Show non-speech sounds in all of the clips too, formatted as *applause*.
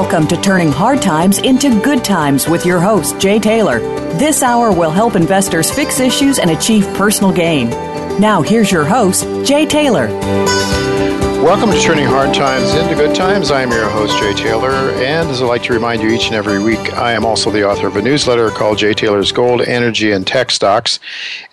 Welcome to Turning Hard Times into Good Times with your host, Jay Taylor. This hour will help investors fix issues and achieve personal gain. Now, here's your host, Jay Taylor. Welcome to Turning Hard Times into Good Times. I am your host, Jay Taylor, and as I like to remind you each and every week, I am also the author of a newsletter called Jay Taylor's Gold, Energy, and Tech Stocks.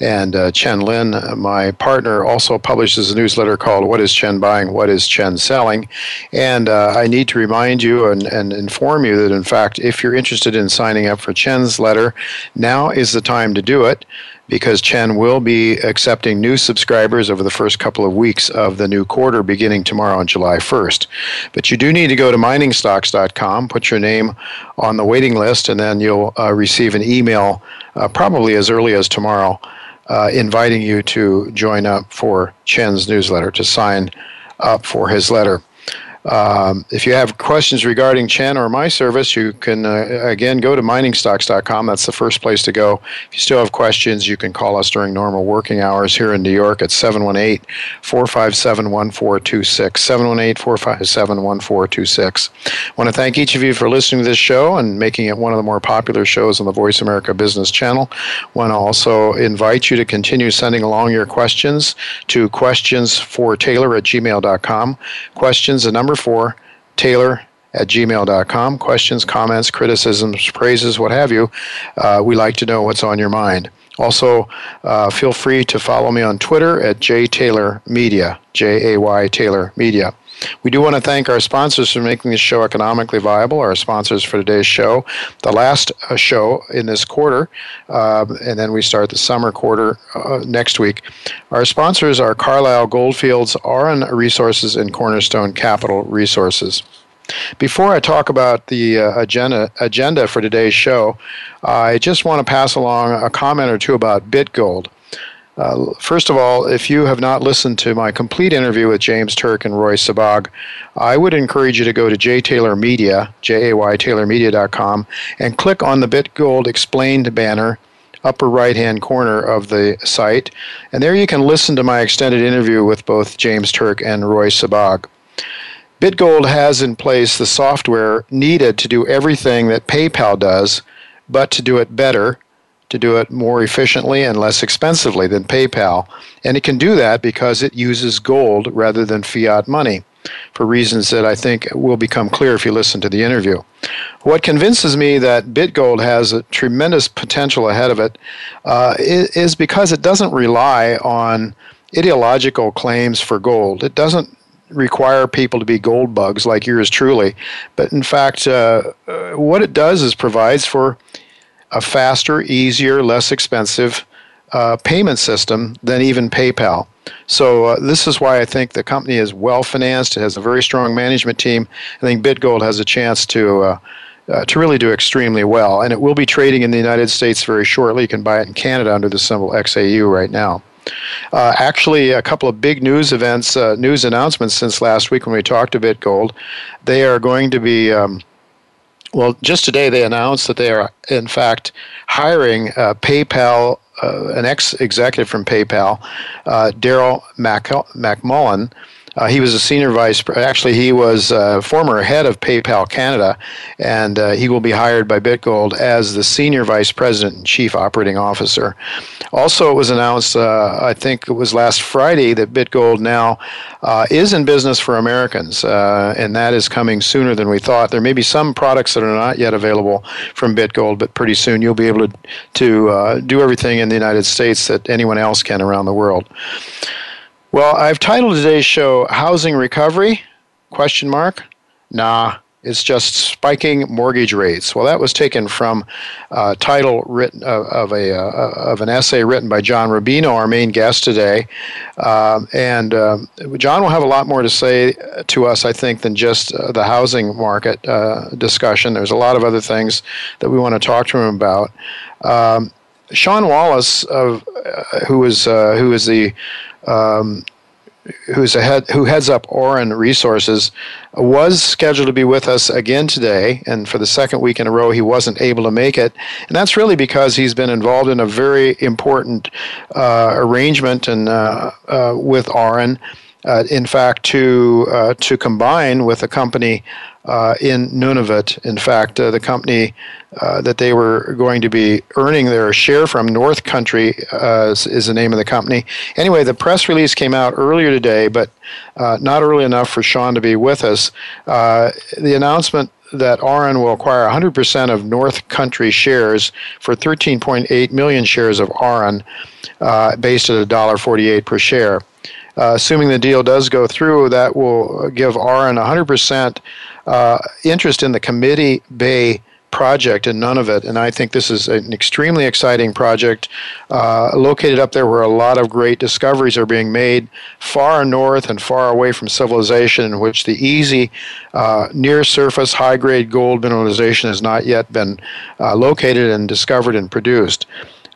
And uh, Chen Lin, my partner, also publishes a newsletter called What is Chen Buying? What is Chen Selling? And uh, I need to remind you and, and inform you that, in fact, if you're interested in signing up for Chen's letter, now is the time to do it because Chen will be accepting new subscribers over the first couple of weeks of the new quarter beginning tomorrow on July 1st. But you do need to go to miningstocks.com, put your name on the waiting list, and then you'll uh, receive an email uh, probably as early as tomorrow uh, inviting you to join up for Chen's newsletter, to sign up for his letter. Um, if you have questions regarding Chen or my service, you can uh, again go to miningstocks.com. That's the first place to go. If you still have questions, you can call us during normal working hours here in New York at 718 457 1426. 718 457 1426. I want to thank each of you for listening to this show and making it one of the more popular shows on the Voice America Business Channel. I want to also invite you to continue sending along your questions to questionsfortaylor at gmail.com. Questions, the number four, Taylor at gmail.com. Questions, comments, criticisms, praises, what have you. Uh, we like to know what's on your mind. Also, uh, feel free to follow me on Twitter at jtaylormedia, J A Y Taylor Media. We do want to thank our sponsors for making this show economically viable, our sponsors for today's show. The last uh, show in this quarter, uh, and then we start the summer quarter uh, next week. Our sponsors are Carlisle Goldfields, Auryn Resources, and Cornerstone Capital Resources. Before I talk about the uh, agenda, agenda for today's show, I just want to pass along a comment or two about BitGold. Uh, first of all, if you have not listened to my complete interview with James Turk and Roy Sebag, I would encourage you to go to J Taylor Media, J A Y and click on the BitGold Explained banner upper right hand corner of the site. And there you can listen to my extended interview with both James Turk and Roy Sebag. BitGold has in place the software needed to do everything that PayPal does, but to do it better to do it more efficiently and less expensively than PayPal. And it can do that because it uses gold rather than fiat money for reasons that I think will become clear if you listen to the interview. What convinces me that BitGold has a tremendous potential ahead of it uh, is because it doesn't rely on ideological claims for gold. It doesn't require people to be gold bugs like yours truly, but in fact, uh, uh what it does is provides for a faster, easier, less expensive uh, payment system than even PayPal. So uh, this is why I think the company is well financed. It has a very strong management team. I think BitGold has a chance to. Uh, uh, to really do extremely well. And it will be trading in the United States very shortly. You can buy it in Canada under the symbol XAU right now. Uh, actually, a couple of big news events, uh, news announcements since last week when we talked to BitGold. They are going to be um, well, just today they announced that they are, in fact, hiring uh, PayPal, uh, an ex executive from PayPal, uh, Daryl McMullen, Uh, he was a senior vice. Actually, he was uh, former head of PayPal Canada, and uh, he will be hired by BitGold as the senior vice president and chief operating officer. Also, it was announced, uh, I think it was last Friday, that BitGold now uh, is in business for Americans, uh, and that is coming sooner than we thought. There may be some products that are not yet available from BitGold, but pretty soon you'll be able to to do everything in the United States that anyone else can around the world. Well, I've titled today's show "Housing Recovery?" Question mark. Nah, it's just spiking mortgage rates. Well, that was taken from a title written uh, of a uh, of an essay written by John Rubino, our main guest today, um, and um, John will have a lot more to say to us, I think, than just uh, the housing market uh, discussion. There's a lot of other things that we want to talk to him about. Um, Sean Wallace, of uh, who is uh, who is the um, who's a head, who heads up Auryn Resources, was scheduled to be with us again today, and for the second week in a row, he wasn't able to make it, and that's really because he's been involved in a very important uh, arrangement and uh, uh, with Auryn. Uh, in fact, to uh, to combine with a company uh, in Nunavut. In fact, uh, the company uh, that they were going to be earning their share from, North Country uh, is the name of the company. Anyway, the press release came out earlier today, but uh, not early enough for Sean to be with us. Uh, the announcement that Auryn will acquire 100% of North Country shares for 13.8 million shares of Auryn, based at $1.48 per share. Uh, assuming the deal does go through, that will give Auryn 100% uh, interest in the Committee Bay project and none of it. and I think this is an extremely exciting project uh, located up there where a lot of great discoveries are being made far north and far away from civilization, in which the easy, uh, near surface, high grade gold mineralization has not yet been uh, located and discovered and produced.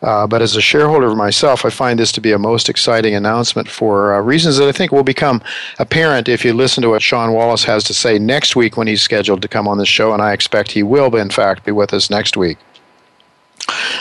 Uh, but as a shareholder myself, I find this to be a most exciting announcement for uh, reasons that I think will become apparent if you listen to what Sean Wallace has to say next week when he's scheduled to come on the show, and I expect he will, in fact, be with us next week.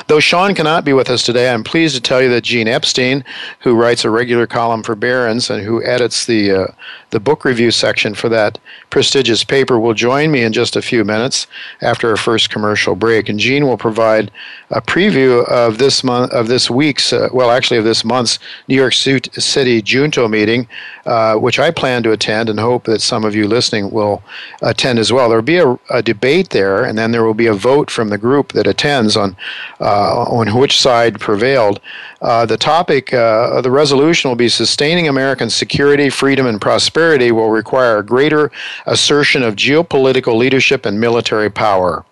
Though Sean cannot be with us today, I'm pleased to tell you that Gene Epstein, who writes a regular column for Barron's and who edits the uh, the book review section for that prestigious paper, will join me in just a few minutes after our first commercial break. And Gene will provide a preview of this month of this week's, uh, well, actually of this month's New York City Junto meeting, uh, which I plan to attend and hope that some of you listening will attend as well. There will be a, a debate there, and then there will be a vote from the group that attends on uh, on which side prevailed. Uh, the topic uh, of the resolution will be sustaining American security, freedom, and prosperity will require a greater assertion of geopolitical leadership and military power.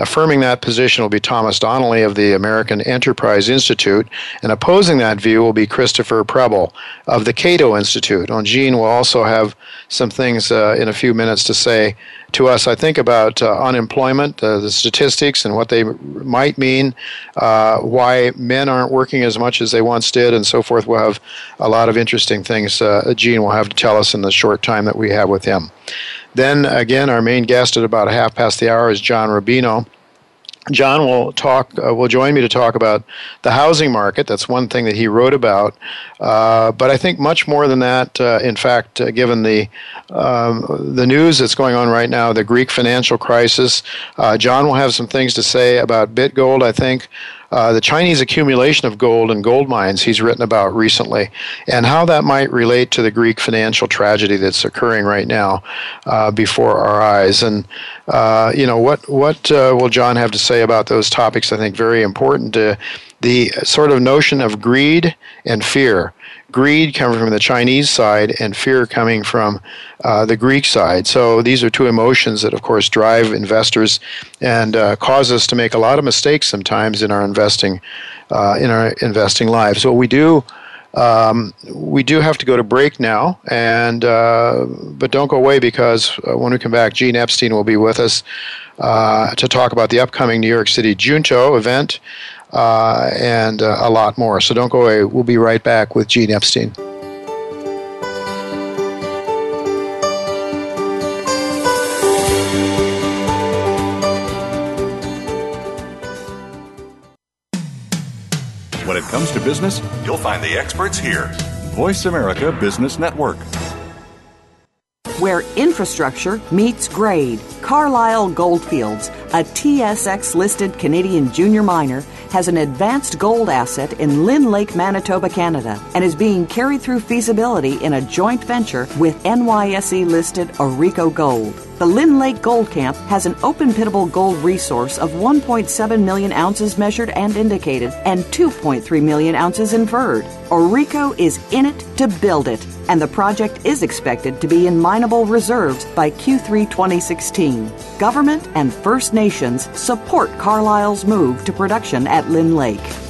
Affirming that position will be Thomas Donnelly of the American Enterprise Institute, and opposing that view will be Christopher Preble of the Cato Institute. On Gene will also have some things uh, in a few minutes to say to us, I think, about uh, unemployment, uh, the statistics, and what they might mean, uh, why men aren't working as much as they once did, and so forth. We'll have a lot of interesting things uh, Gene will have to tell us in the short time that we have with him. Then again, our main guest at about half past the hour is John Rubino. John will talk. Uh, will join me to talk about the housing market. That's one thing that he wrote about. Uh, but I think much more than that. Uh, in fact, uh, given the um, the news that's going on right now, the Greek financial crisis, uh, John will have some things to say about BitGold. I think uh, the Chinese accumulation of gold and gold mines he's written about recently, and how that might relate to the Greek financial tragedy that's occurring right now uh, before our eyes. And uh, you know what what uh, will John have to say about those topics? I think very important to the sort of notion of greed and fear greed coming from the Chinese side and fear coming from uh, the Greek side. So these are two emotions that, of course, drive investors and uh, cause us to make a lot of mistakes sometimes in our investing uh, in our investing lives. So we do. Um, we do have to go to break now, and uh, but don't go away because uh, when we come back, Gene Epstein will be with us uh, to talk about the upcoming New York City Junto event uh, and uh, a lot more. So don't go away. We'll be right back with Gene Epstein. When it comes to business, you'll find the experts here. Voice America Business Network. where infrastructure meets grade. Carlisle Goldfields, a TSX listed Canadian junior miner, has an advanced gold asset in Lynn Lake, Manitoba, Canada, and is being carried through feasibility in a joint venture with NYSE listed AuRico Gold. The Lynn Lake Gold Camp has an open pitable gold resource of 1.7 million ounces measured and indicated and 2.3 million ounces inferred. AuRico is in it to build it, and the project is expected to be in mineable reserves by Q3 2016. Government and First Nations support Carlisle's move to production at Lynn Lake.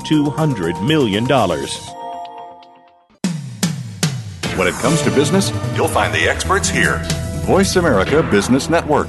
$200 million. When it comes to business, you'll find the experts here. Voice America Business Network.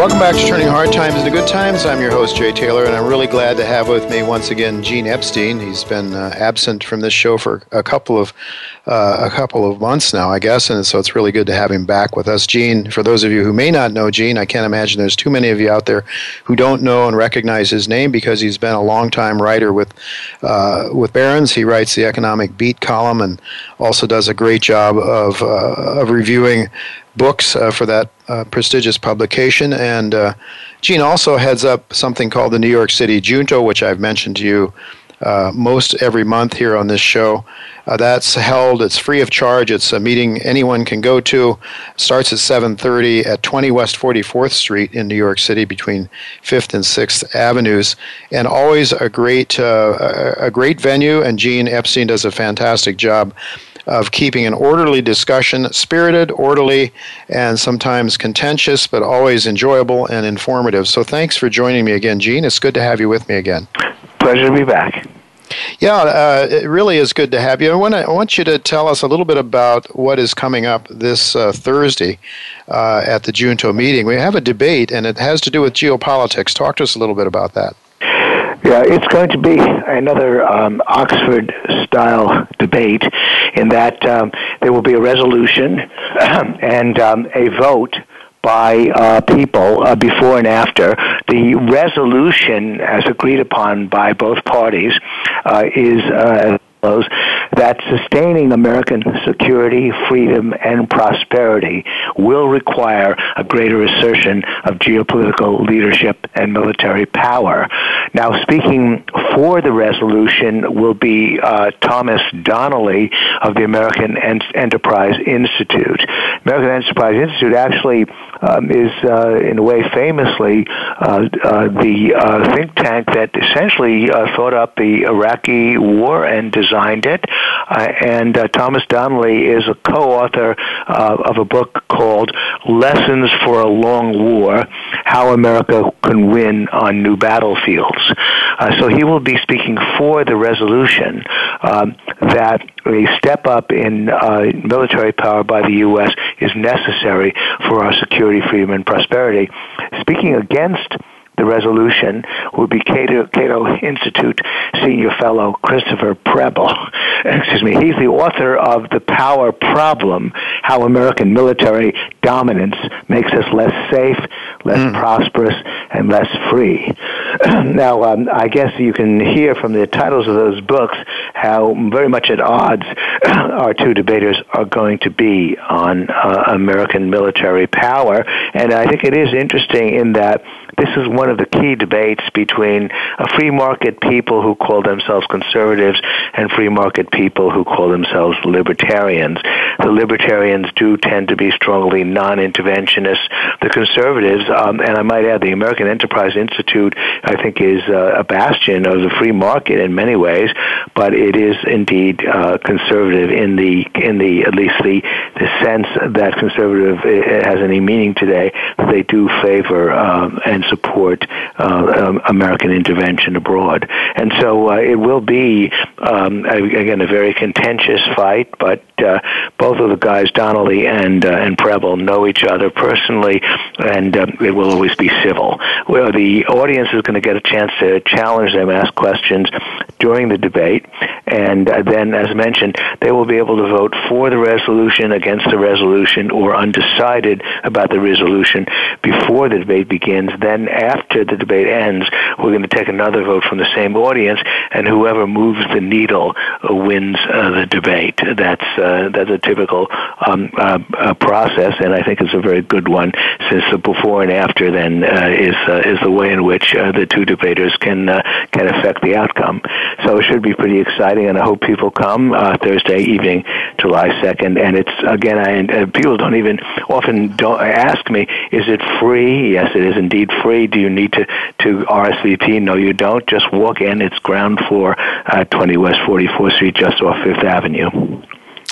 Welcome back to Turning Hard Times into Good Times. I'm your host, Jay Taylor, and I'm really glad to have with me once again Gene Epstein. He's been uh, absent from this show for a couple of uh, a couple of months now, I guess, and so it's really good to have him back with us. Gene, for those of you who may not know Gene, I can't imagine there's too many of you out there who don't know and recognize his name because he's been a long-time writer with uh, with Barron's. He writes the economic beat column and also does a great job of uh, of reviewing books uh, for that uh, prestigious publication. And uh, Gene also heads up something called the New York City Junto, which I've mentioned to you uh, most every month here on this show. Uh, that's held. It's free of charge. It's a meeting anyone can go to. Starts at 7:30 at 20 West 44th Street in New York City, between 5th and 6th Avenues, and always a great uh, a great venue. And Gene Epstein does a fantastic job of keeping an orderly discussion, spirited, orderly, and sometimes contentious, but always enjoyable and informative. So thanks for joining me again, Gene. It's good to have you with me again. Pleasure to be back. Yeah, uh, it really is good to have you. I want, to, I want you to tell us a little bit about what is coming up this uh, Thursday uh, at the Junto meeting. We have a debate, and it has to do with geopolitics. Talk to us a little bit about that. Yeah, it's going to be another um, Oxford style debate in that um, there will be a resolution *clears throat* and um, a vote by uh, people uh, before and after. The resolution, as agreed upon by both parties, uh, is uh, that sustaining American security, freedom, and prosperity will require a greater assertion of geopolitical leadership and military power. Now, speaking for the resolution will be uh, Thomas Donnelly of the American Enterprise Institute. American Enterprise Institute actually um, is, uh, in a way, famously uh, uh the uh, think tank that essentially uh, thought up the Iraqi war and designed it. and Thomas Donnelly is a co-author of a book called Lessons for a Long War: How America Can Win on New Battlefields. so he will be speaking for the resolution um, that a step up in uh, military power by the U.S. is necessary for our security, freedom, and prosperity. Speaking against the resolution would be Cato, Cato Institute senior fellow Christopher Preble. *laughs* Excuse me. He's the author of The Power Problem: How American Military Dominance Makes Us Less Safe, Less mm. Prosperous, and Less Free. *clears throat* now, um, I guess you can hear from the titles of those books how very much at odds *clears throat* our two debaters are going to be on uh, American military power. And I think it is interesting in that this is one of the key debates between a free market people who call themselves conservatives and free market people who call themselves libertarians. The libertarians do tend to be strongly non-interventionist. The conservatives, um, and I might add, the American Enterprise Institute, I think, is uh, a bastion of the free market in many ways, but it is indeed uh, conservative in the in the at least the the sense that conservative uh, has any meaning today. They do favor um, and support uh, um, American intervention abroad, and so uh, it will be um, again a very contentious fight. But uh, both of the guys, Donnelly and and Preble, know each other personally, and it will always be civil. Well, the audience is going to get a chance to challenge them, ask questions during the debate, and then, as mentioned, they will be able to vote for the resolution, against the resolution, or undecided about the resolution before the debate begins. Then, after the debate ends, we're going to take another vote from the same audience, and whoever moves the needle uh, wins uh, the debate. That's uh, that's a typical um, uh, uh, process, and I think it's a very good one, since the before and after then is is the way in which the two debaters can can affect the outcome. So it should be pretty exciting, and I hope people come uh, Thursday evening, July 2nd. And it's, again, I, uh, people don't even often don't ask me, is it free? Yes, it is indeed free. Do you need to, to RSVP? No, you don't. Just walk in. It's ground floor, uh, 20 West 44th Street, just off Fifth Avenue.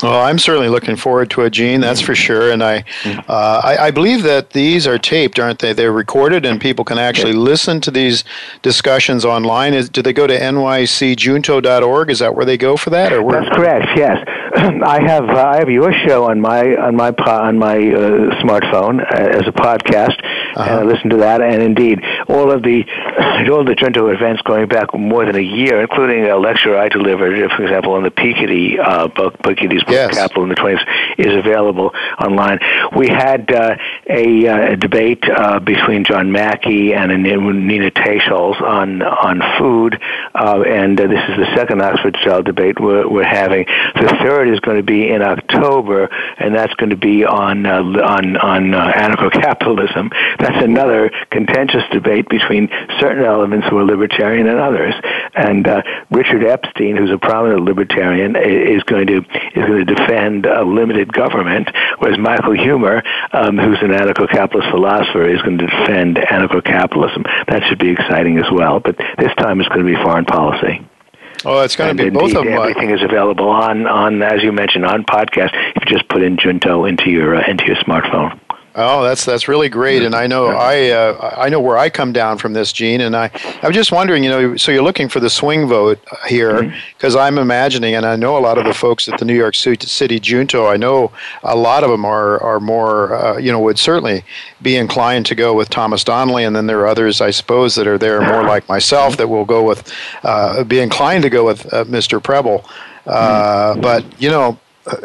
Well, I'm certainly looking forward to it, Gene. That's for sure. And I, uh, I, I, believe that these are taped, aren't they? They're recorded, and people can actually listen to these discussions online. Is, do they go to nycjunto.org? Is that where they go for that, or where? That's correct. Yes, *clears throat* I have. Uh, I have your show on my on my on my uh, smartphone uh, as a podcast, uh-huh. and I listen to that. And indeed, all of the *clears throat* all the Junto events going back more than a year, including a lecture I delivered, for example, on the Piketty uh, book, Piketty's yes. Capital in the 20s is available online. We had uh, a, uh, a, debate uh, between John Mackey and Nina Teicholz on on food, uh, and uh, this is the second Oxford style debate we're, we're, having. The third is going to be in October, and that's going to be on uh, on on anarcho-capitalism. That's another contentious debate between certain elements who are libertarian and others. And Richard Epstein, who's a prominent libertarian, is going to is going to defend a limited government, whereas Michael Huemer, um, who's an anarcho-capitalist philosopher, is going to defend anarcho-capitalism. That should be exciting as well. But this time it's going to be foreign policy. Oh, it's going to be both of them. Everything is available on, on, as you mentioned, on podcast. If you just put in Junto into your uh, into your smartphone. Oh, that's that's really great, and I know I uh, I know where I come down from this, Gene, and I I'm just wondering, you know, so you're looking for the swing vote here because mm-hmm. I'm imagining, and I know a lot of the folks at the New York City Junto. I know a lot of them are are more, uh, you know, would certainly be inclined to go with Thomas Donnelly, and then there are others, I suppose, that are there more like myself that will go with, uh, be inclined to go with uh, Mr. Preble, uh, mm-hmm. but you know.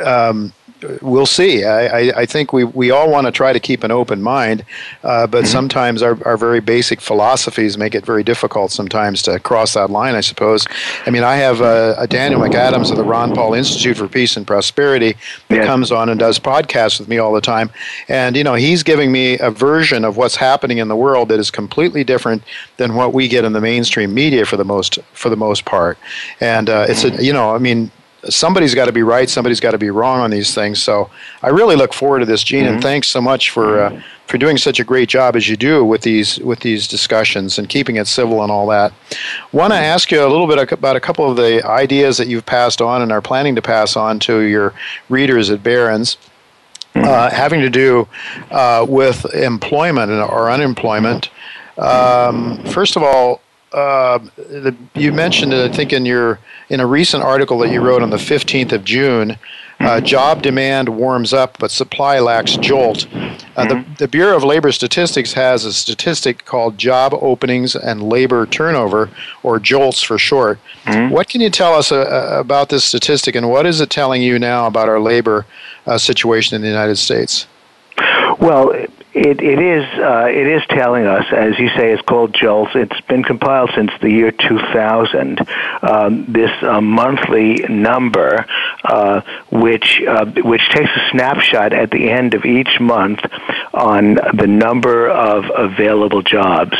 Um, we'll see. I, I, I, think we, we all want to try to keep an open mind, uh, but mm-hmm. sometimes our, our very basic philosophies make it very difficult sometimes to cross that line, I suppose. I mean, I have uh, a Daniel McAdams of the Ron Paul Institute for Peace and Prosperity that comes on and does podcasts with me all the time. And, you know, he's giving me a version of what's happening in the world that is completely different than what we get in the mainstream media for the most, for the most part. And uh, it's, a, you know, I mean, somebody's got to be right, somebody's got to be wrong on these things. So I really look forward to this, Gene, mm-hmm. and thanks so much for uh, for doing such a great job as you do with these with these discussions and keeping it civil and all that. Want to ask you a little bit about a couple of the ideas that you've passed on and are planning to pass on to your readers at Barron's. Mm-hmm. Uh, having to do uh, with employment or unemployment. Um, first of all, uh, the, you mentioned, I think, in your in a recent article that you wrote on the 15th of June, uh, job demand warms up, but supply lacks jolt. Uh, the, the Bureau of Labor Statistics has a statistic called job openings and labor turnover, or JOLTS for short. Mm-hmm. What can you tell us uh, uh, about this statistic, and what is it telling you now about our labor uh, situation in the United States? Well, it, it is uh, it is telling us, as you say, it's called JOLTS. It's been compiled since the year 2000. Um, this uh, monthly number, uh, which uh, which takes a snapshot at the end of each month on the number of available jobs.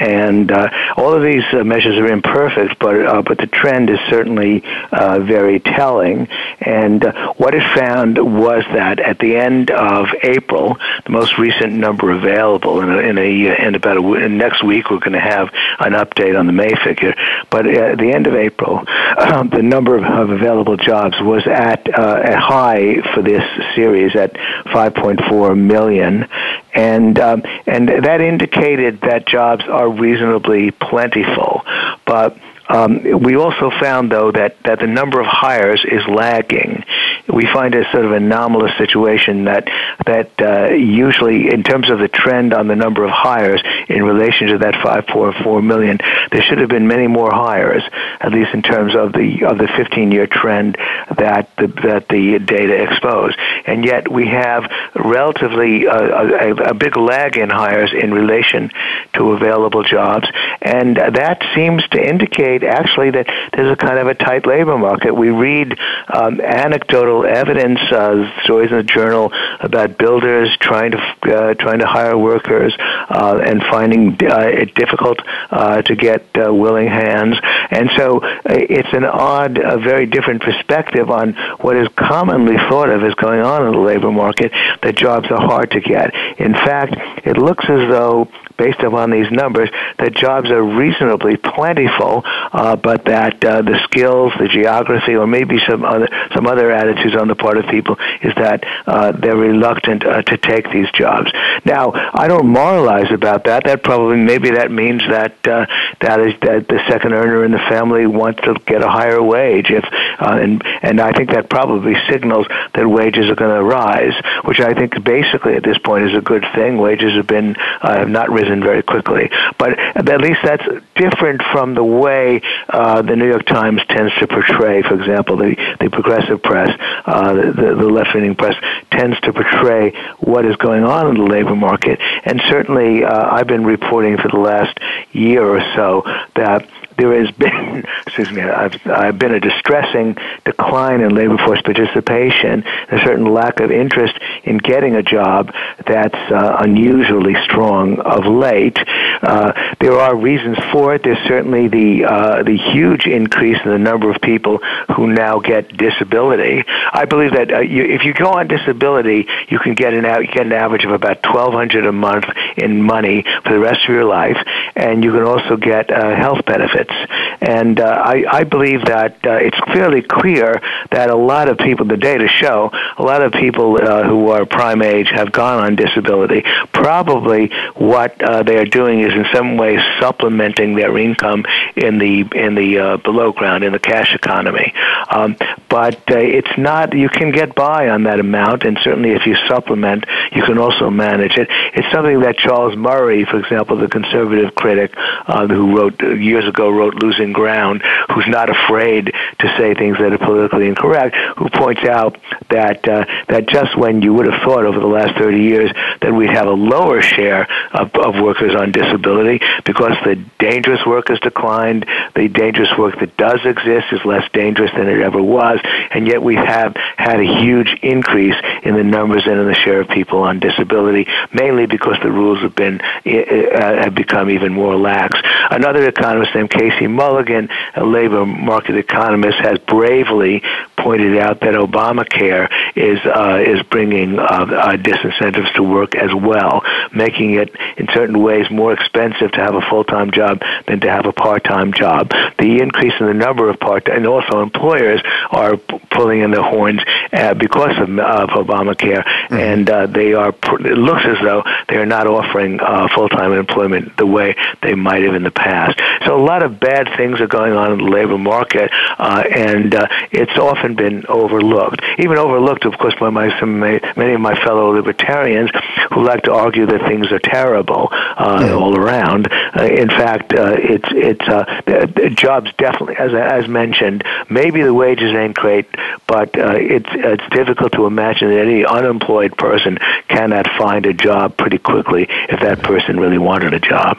And uh, all of these uh, measures are imperfect, but but the trend is certainly very telling. And what it found was that at the end of April, the most recent number available in a, in, a, in about a, next week, we're going to have an update on the May figure. But at the end of April, um, *clears throat* the number of, of, available jobs was at uh, a high for this series at 5.4 million, and um, and that indicated that jobs are reasonably plentiful, but um, we also found, though, that, that the number of hires is lagging. We find a sort of anomalous situation that that uh, usually, in terms of the trend on the number of hires in relation to that 5.4 million, there should have been many more hires, at least in terms of the of the 15-year trend that the, that the data expose. And yet, we have relatively uh, a, a big lag in hires in relation to available jobs, and that seems to indicate indicate actually that there's a kind of a tight labor market. We read um, anecdotal evidence, uh, stories in the journal about builders trying to uh, trying to hire workers uh, and finding uh, it difficult uh, to get uh, willing hands. And so it's an odd, a very different perspective on what is commonly thought of as going on in the labor market. That jobs are hard to get. In fact, it looks as though based upon these numbers, that jobs are reasonably plentiful, uh, but that uh, the skills, the geography, or maybe some other some other attitudes on the part of people is that uh, they're reluctant uh, to take these jobs. Now, I don't moralize about that. That probably maybe that means that uh, that is that the second earner in the family wants to get a higher wage. If uh, and and I think that probably signals that wages are going to rise, which I think basically at this point is a good thing. Wages have been uh, have not risen very quickly. But at least that's different from the way uh, the New York Times tends to portray, for example, the, the progressive press, uh, the, the left-leaning press tends to portray what is going on in the labor market. And certainly uh, I've been reporting for the last year or so that there has been, *laughs* excuse me, I've, I've been a distressing decline in labor force participation, a certain lack of interest in getting a job that's uh, unusually strong of late. Uh, there are reasons for it. There's certainly the uh, the huge increase in the number of people who now get disability. I believe that uh, you, if you go on disability, you can get an you get an average of about twelve hundred a month in money for the rest of your life, and you can also get uh, health benefits benefits. And uh, I, I believe that uh, it's fairly clear that a lot of people, the data show, a lot of people uh, who are prime age have gone on disability. Probably what uh, they are doing is in some way supplementing their income in the in the uh, below ground in the cash economy. Um, but uh, it's not. You can get by on that amount, and certainly if you supplement, you can also manage it. It's something that Charles Murray, for example, the conservative critic uh, who wrote uh, years ago wrote Losing Ground, who's not afraid to say things that are politically incorrect, who points out that uh, that just when you would have thought over the last 30 years that we'd have a lower share of, of workers on disability because the dangerous work has declined, the dangerous work that does exist is less dangerous than it ever was, and yet we have had a huge increase in the numbers and in the share of people on disability, mainly because the rules have been uh, have become even more lax. Another economist named Casey Mulligan, a labor market economist, has bravely pointed out that Obamacare is uh, is bringing uh, uh, disincentives to work as well, making it in certain ways more expensive to have a full time job than to have a part time job. The increase in the number of part time and also employers are p- pulling in the horns uh, because of, of Obamacare, mm-hmm. and uh, they are. It looks as though they are not offering uh, full time employment the way they might have in the past. So a lot of bad things are going on in the labor market, uh, and uh, it's often been overlooked. Even overlooked, of course, by my, some, many of my fellow libertarians who like to argue that things are terrible uh, yeah. all around. Uh, in fact, uh, it's it's uh, jobs definitely, as as mentioned. Maybe the wages ain't great, but uh, it's it's difficult to imagine that any unemployed person cannot find a job pretty quickly if that person really wanted a job.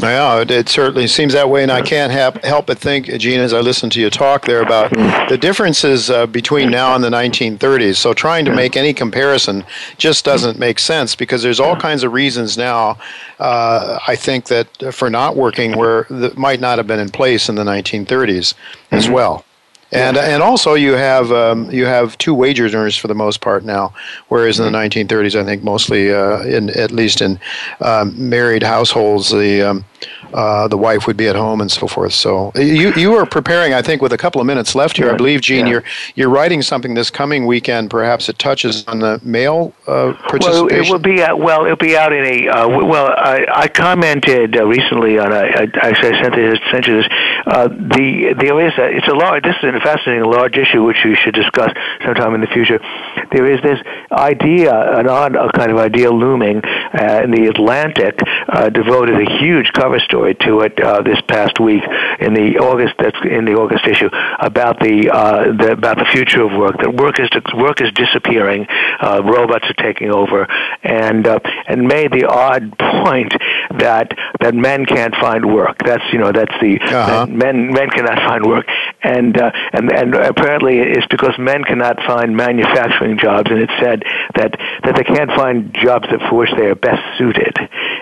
Yeah, it, certainly seems that way, and I can't have, help but think, Gene, as I listen to you talk there about the differences uh, between now and the 1930s. So trying to make any comparison just doesn't make sense because there's all kinds of reasons now. Uh, I think that for not working where that might not have been in place in the 1930s as mm-hmm. well. And and also you have um, you have two wage earners for the most part now, whereas in the 1930s mm-hmm. I think mostly uh, in at least in um, married households the um, uh, the wife would be at home and so forth. So you you are preparing, I think, with a couple of minutes left here. I believe, Gene, yeah. you're you're writing something this coming weekend. Perhaps it touches on the male uh, participation. Well, it will be out, well. It'll be out in a uh, well. I, I commented uh, recently on a. I, actually I sent it sent you this. Uh, the there is a, it's a large. This is a fascinating large issue which we should discuss sometime in the future. There is this idea, an odd kind of idea looming uh, in the Atlantic, uh, devoted a huge cover story to it uh, this past week in the August. That's in the August issue about the, uh, the about the future of work. That work is work is disappearing. Uh, robots are taking over, and uh, and made the odd *laughs* point that that men can't find work. That's you know that's the uh-huh. Men men cannot find work, and uh, and and apparently it's because men cannot find manufacturing jobs, and it said that that they can't find jobs that for which they are best suited,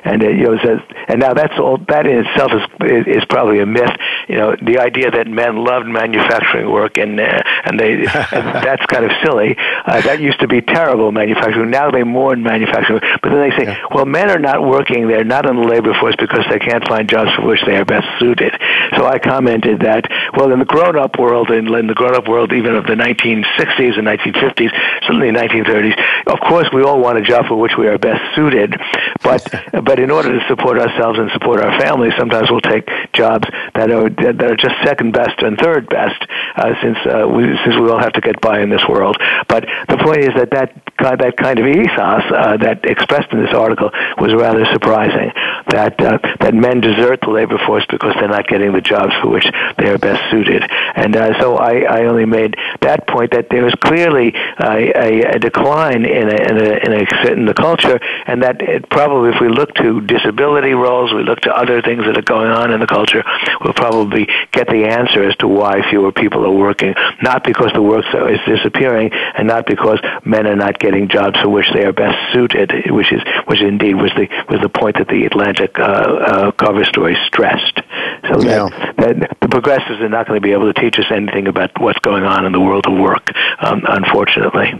and it, you know says and now that's all that in itself is is probably a myth. You know the idea that men loved manufacturing work and uh, and they and *laughs* that's kind of silly. Uh, that used to be terrible manufacturing. Now they mourn manufacturing, but then they say, yeah. well, men are not working; they're not in the labor force because they can't find jobs for which they are best suited. So I commented that well, in the grown-up world, in, in the grown-up world, even of the 1960s and 1950s, certainly 1930s, of course, we all want a job for which we are best suited. But *laughs* but in order to support ourselves and support our families, sometimes we'll take jobs that are that are just second best and third best, uh, since uh, we since we all have to get by in this world. But the point is that that that kind of ethos uh, that expressed in this article was rather surprising. That uh, that men desert the labor force because they're not getting the jobs for which they are best suited. And uh, so I, I only made that point that there was clearly a, a, decline in a, in, a, in, a, in the culture, and that it probably, if we look to disability roles, we look to other things that are going on in the culture, we'll probably get the answer as to why fewer people are working. Not because the work is disappearing, and not because men are not getting jobs for which they are best suited, which is which indeed was the was the point that the Atlantic uh, uh, cover story stressed. So yeah. that, that the progressives are not going to be able to teach us anything about what's going on in the world of work, um, unfortunately.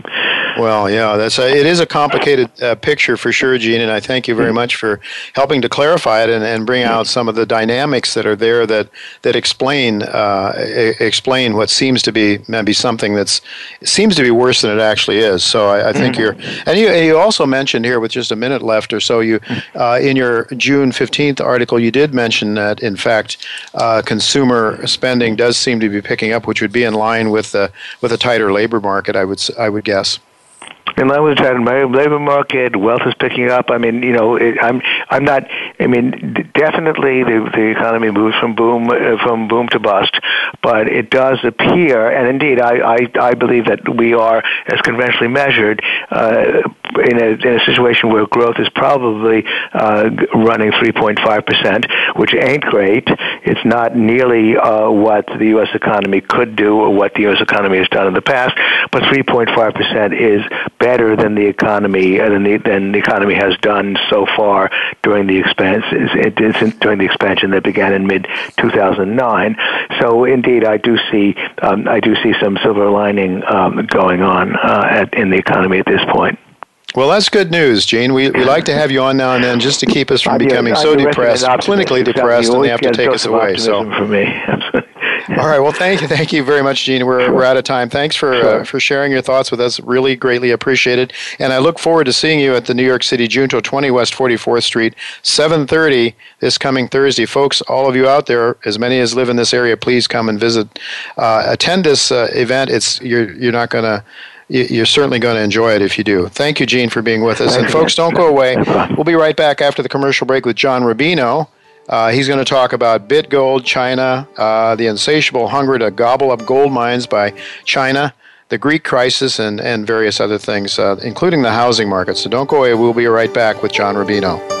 Well, yeah, that's a, it is a complicated uh, picture for sure, Gene, and I thank you very mm-hmm. much for helping to clarify it and, and bring out some of the dynamics that are there that that explain uh, explain what seems to be maybe something that's seems to be worse than it actually is. So I, I think mm-hmm. you're, and you, you also mentioned here with just a minute left or so, you uh, in your June fifteenth article, you did mention that in fact uh, consumer spending does seem to be picking up, which would be in line with the with a tighter labor market. I would I would guess in line with the tighter labor market, wealth is picking up. I mean, you know, it, I'm I'm not. I mean, definitely the the economy moves from boom uh, from boom to bust, but it does appear, and indeed, I I, I believe that we are, as conventionally measured, uh, in a in a situation where growth is probably uh, running 3.5 percent, which ain't great. It's not nearly uh, what the U.S. economy could do or what the U.S. economy has done in the past, but 3.5 percent is better than the economy uh, than the, than the economy has done so far during the expansion during the expansion that began in mid 2009. So indeed, I do see um, I do see some silver lining um, going on uh, at, in the economy at this point. Well, that's good news, Gene. We, we like to have you on now and then just to keep us from becoming so depressed, clinically depressed, and they have to take us away. So for me. *laughs* All right. Well, thank you, thank you very much, Gene. We're, sure. we're out of time. Thanks for uh, sure. uh, for sharing your thoughts with us. Really, greatly appreciated. And I look forward to seeing you at the New York City Junto 20 West 44th Street, 7:30 this coming Thursday, folks. All of you out there, as many as live in this area, please come and visit, uh, attend this uh, event. It's you're you're not going to you're certainly going to enjoy it if you do. Thank you, Gene, for being with us. And folks, don't go away. We'll be right back after the commercial break with John Rubino. Uh, he's going to talk about Bitgold, China, uh, the insatiable hunger to gobble up gold mines by China, the Greek crisis, and, and various other things, uh, including the housing market. So don't go away. We'll be right back with John Rubino.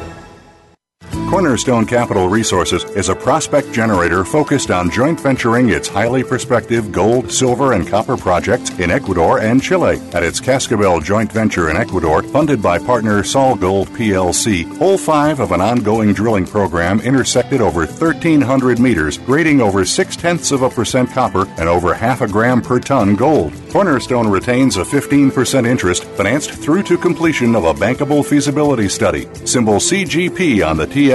Cornerstone Capital Resources is a prospect generator focused on joint venturing its highly prospective gold, silver, and copper projects in Ecuador and Chile. At its Cascabel joint venture in Ecuador, funded by partner SolGold PLC, hole 5 of an ongoing drilling program intersected over 1,300 meters, grading over 6 tenths of a percent copper and over half a gram per ton gold. Cornerstone retains a 15% interest financed through to completion of a bankable feasibility study. Symbol CGP on the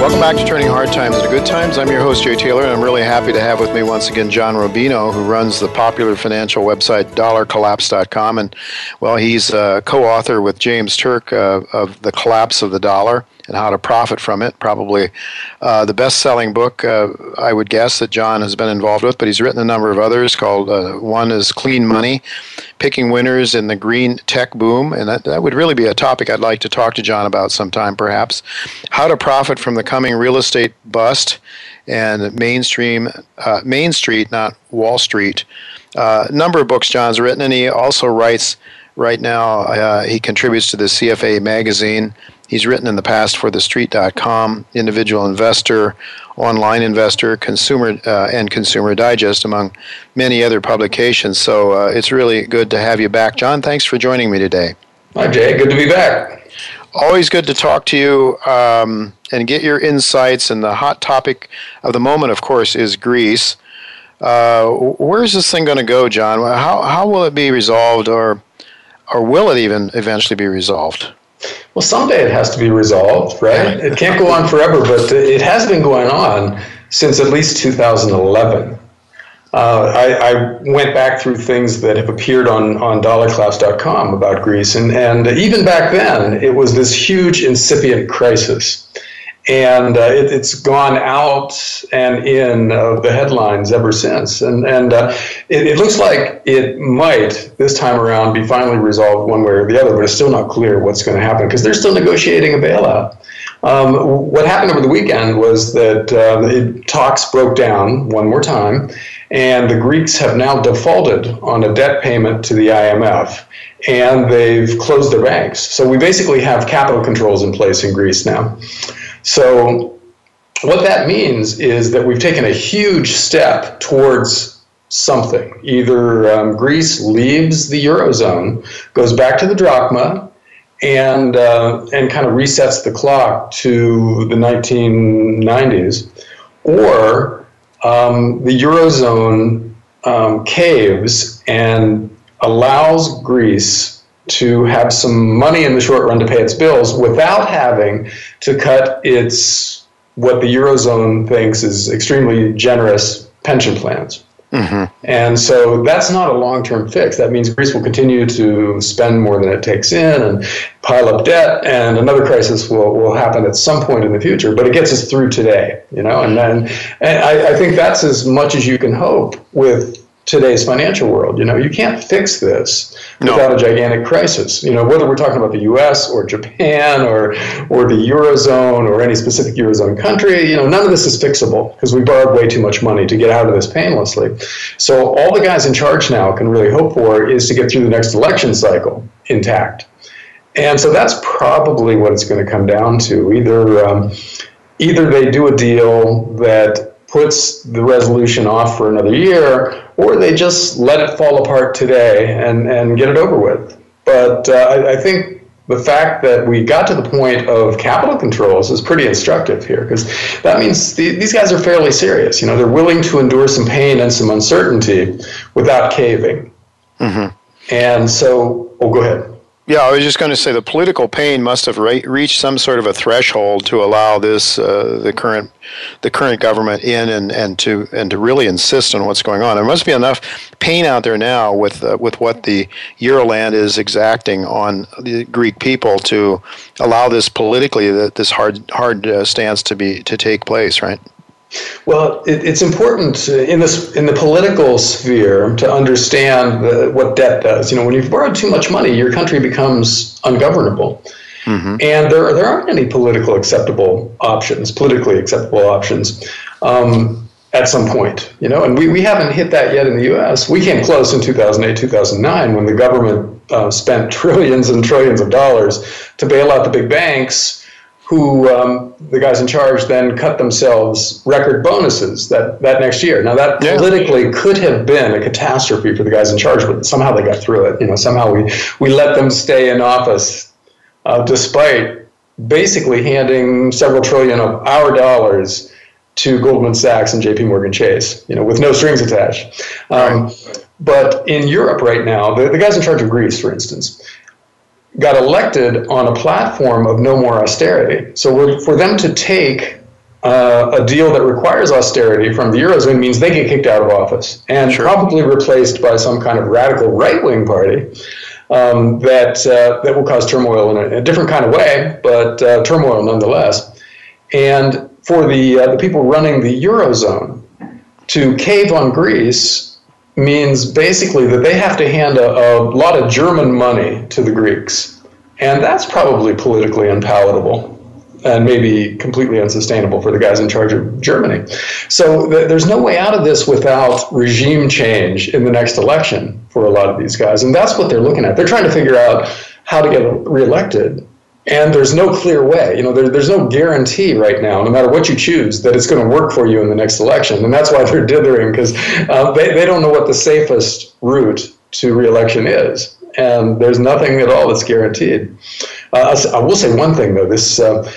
Welcome back to Turning Hard Times into Good Times. I'm your host, Jay Taylor, and I'm really happy to have with me once again John Rubino, who runs the popular financial website dollarcollapse.com. And, well, he's a co author with James Turk uh, of The Collapse of the Dollar and how to profit from it. Probably uh, the best selling book, uh, I would guess, that John has been involved with, but he's written a number of others called uh, one is Clean Money Picking Winners in the Green Tech Boom. And that, that would really be a topic I'd like to talk to John about sometime, perhaps. How to profit from the coming real estate bust and mainstream, uh, Main Street, not Wall Street. A uh, number of books John's written, and he also writes right now. Uh, he contributes to the CFA magazine He's written in the past for TheStreet.com, Individual Investor, Online Investor, Consumer, uh, and Consumer Digest, among many other publications. So uh, it's really good to have you back. John, thanks for joining me today. Hi, Jay. Good to be back. Always good to talk to you um, and get your insights. And the hot topic of the moment, of course, is Greece. Uh, where's this thing going to go, John? How, how will it be resolved, or, or will it even eventually be resolved? Well, someday it has to be resolved, right? It can't go on forever, but it has been going on since at least 2011. Uh, I, I, went back through things that have appeared on, on dollarcollapse.com about Greece, and, and even back then, it was this huge incipient crisis and uh, it, has gone out and in of the headlines ever since. And and uh, it, it, looks like it might this time around be finally resolved one way or the other, but it's still not clear what's going to happen because they're still negotiating a bailout. Um, what happened over the weekend was that uh, it, talks broke down one more time, and the Greeks have now defaulted on a debt payment to the IMF, and they've closed their banks. So we basically have capital controls in place in Greece now. So, what that means is that we've taken a huge step towards something. Either um, Greece leaves the eurozone, goes back to the drachma, and uh, and kind of resets the clock to the 1990s, or um, the eurozone um, caves and allows Greece to have some money in the short run to pay its bills without having to cut its what the eurozone thinks is extremely generous pension plans. Mm-hmm. And so that's not a long term fix. That means Greece will continue to spend more than it takes in and pile up debt, and another crisis will, will happen at some point in the future. But it gets us through today, you know. And then and I, I think that's as much as you can hope with today's financial world. You know, you can't fix this no. without a gigantic crisis. You know, whether we're talking about the U.S. or Japan or or the eurozone or any specific eurozone country, you know, none of this is fixable because we borrowed way too much money to get out of this painlessly. So all the guys in charge now can really hope for is to get through the next election cycle intact. And so that's probably what it's going to come down to. Either um, either they do a deal that puts the resolution off for another year, or they just let it fall apart today and, and get it over with. But uh, I, I, think the fact that we got to the point of capital controls is pretty instructive here because that means the, these guys are fairly serious. You know, they're willing to endure some pain and some uncertainty without caving. Mm-hmm. And so, oh, go ahead. Yeah, I was just going to say the political pain must have re- reached some sort of a threshold to allow this uh, the current the current government in and, and to and to really insist on what's going on. There must be enough pain out there now with uh, with what the Euroland is exacting on the Greek people to allow this politically that this hard hard uh, stance to be to take place, right? Well, it, it's important in this in the political sphere to understand the, what debt does. You know, when you've borrowed too much money, your country becomes ungovernable, mm-hmm. and there there aren't any political acceptable options, politically acceptable options. Um, at some point, you know, and we, we haven't hit that yet in the U.S. We came close in 2008, 2009 when the government uh, spent *laughs* trillions and trillions of dollars to bail out the big banks who um, the guys in charge then cut themselves record bonuses that, that next year. Now that yeah. politically could have been a catastrophe for the guys in charge, but somehow they got through it. You know, somehow we, we let them stay in office uh, despite basically handing several trillion of our dollars to Goldman Sachs and J.P. Morgan Chase. You know, with no strings attached. Um, right. But in Europe right now, the, the guys in charge of Greece, for instance, got elected on a platform of no more austerity. So for them to take uh, a deal that requires austerity from the eurozone means they get kicked out of office and sure. probably replaced by some kind of radical right wing party. Um, that uh, that will cause turmoil in a, a different kind of way, but uh, turmoil nonetheless. And for the uh, the people running the eurozone to cave on Greece means basically that they have to hand a, a lot of German money to the Greeks. And that's probably politically unpalatable and maybe completely unsustainable for the guys in charge of Germany. So th- there's no way out of this without regime change in the next election for a lot of these guys. And that's what they're looking at. They're trying to figure out how to get reelected and there's no clear way. You know, there, there's no guarantee right now, no matter what you choose, that it's going to work for you in the next election. And that's why they're dithering because uh, they, they don't know what the safest route to reelection is. And there's nothing at all that's guaranteed. Uh, I will say one thing, though. This, uh,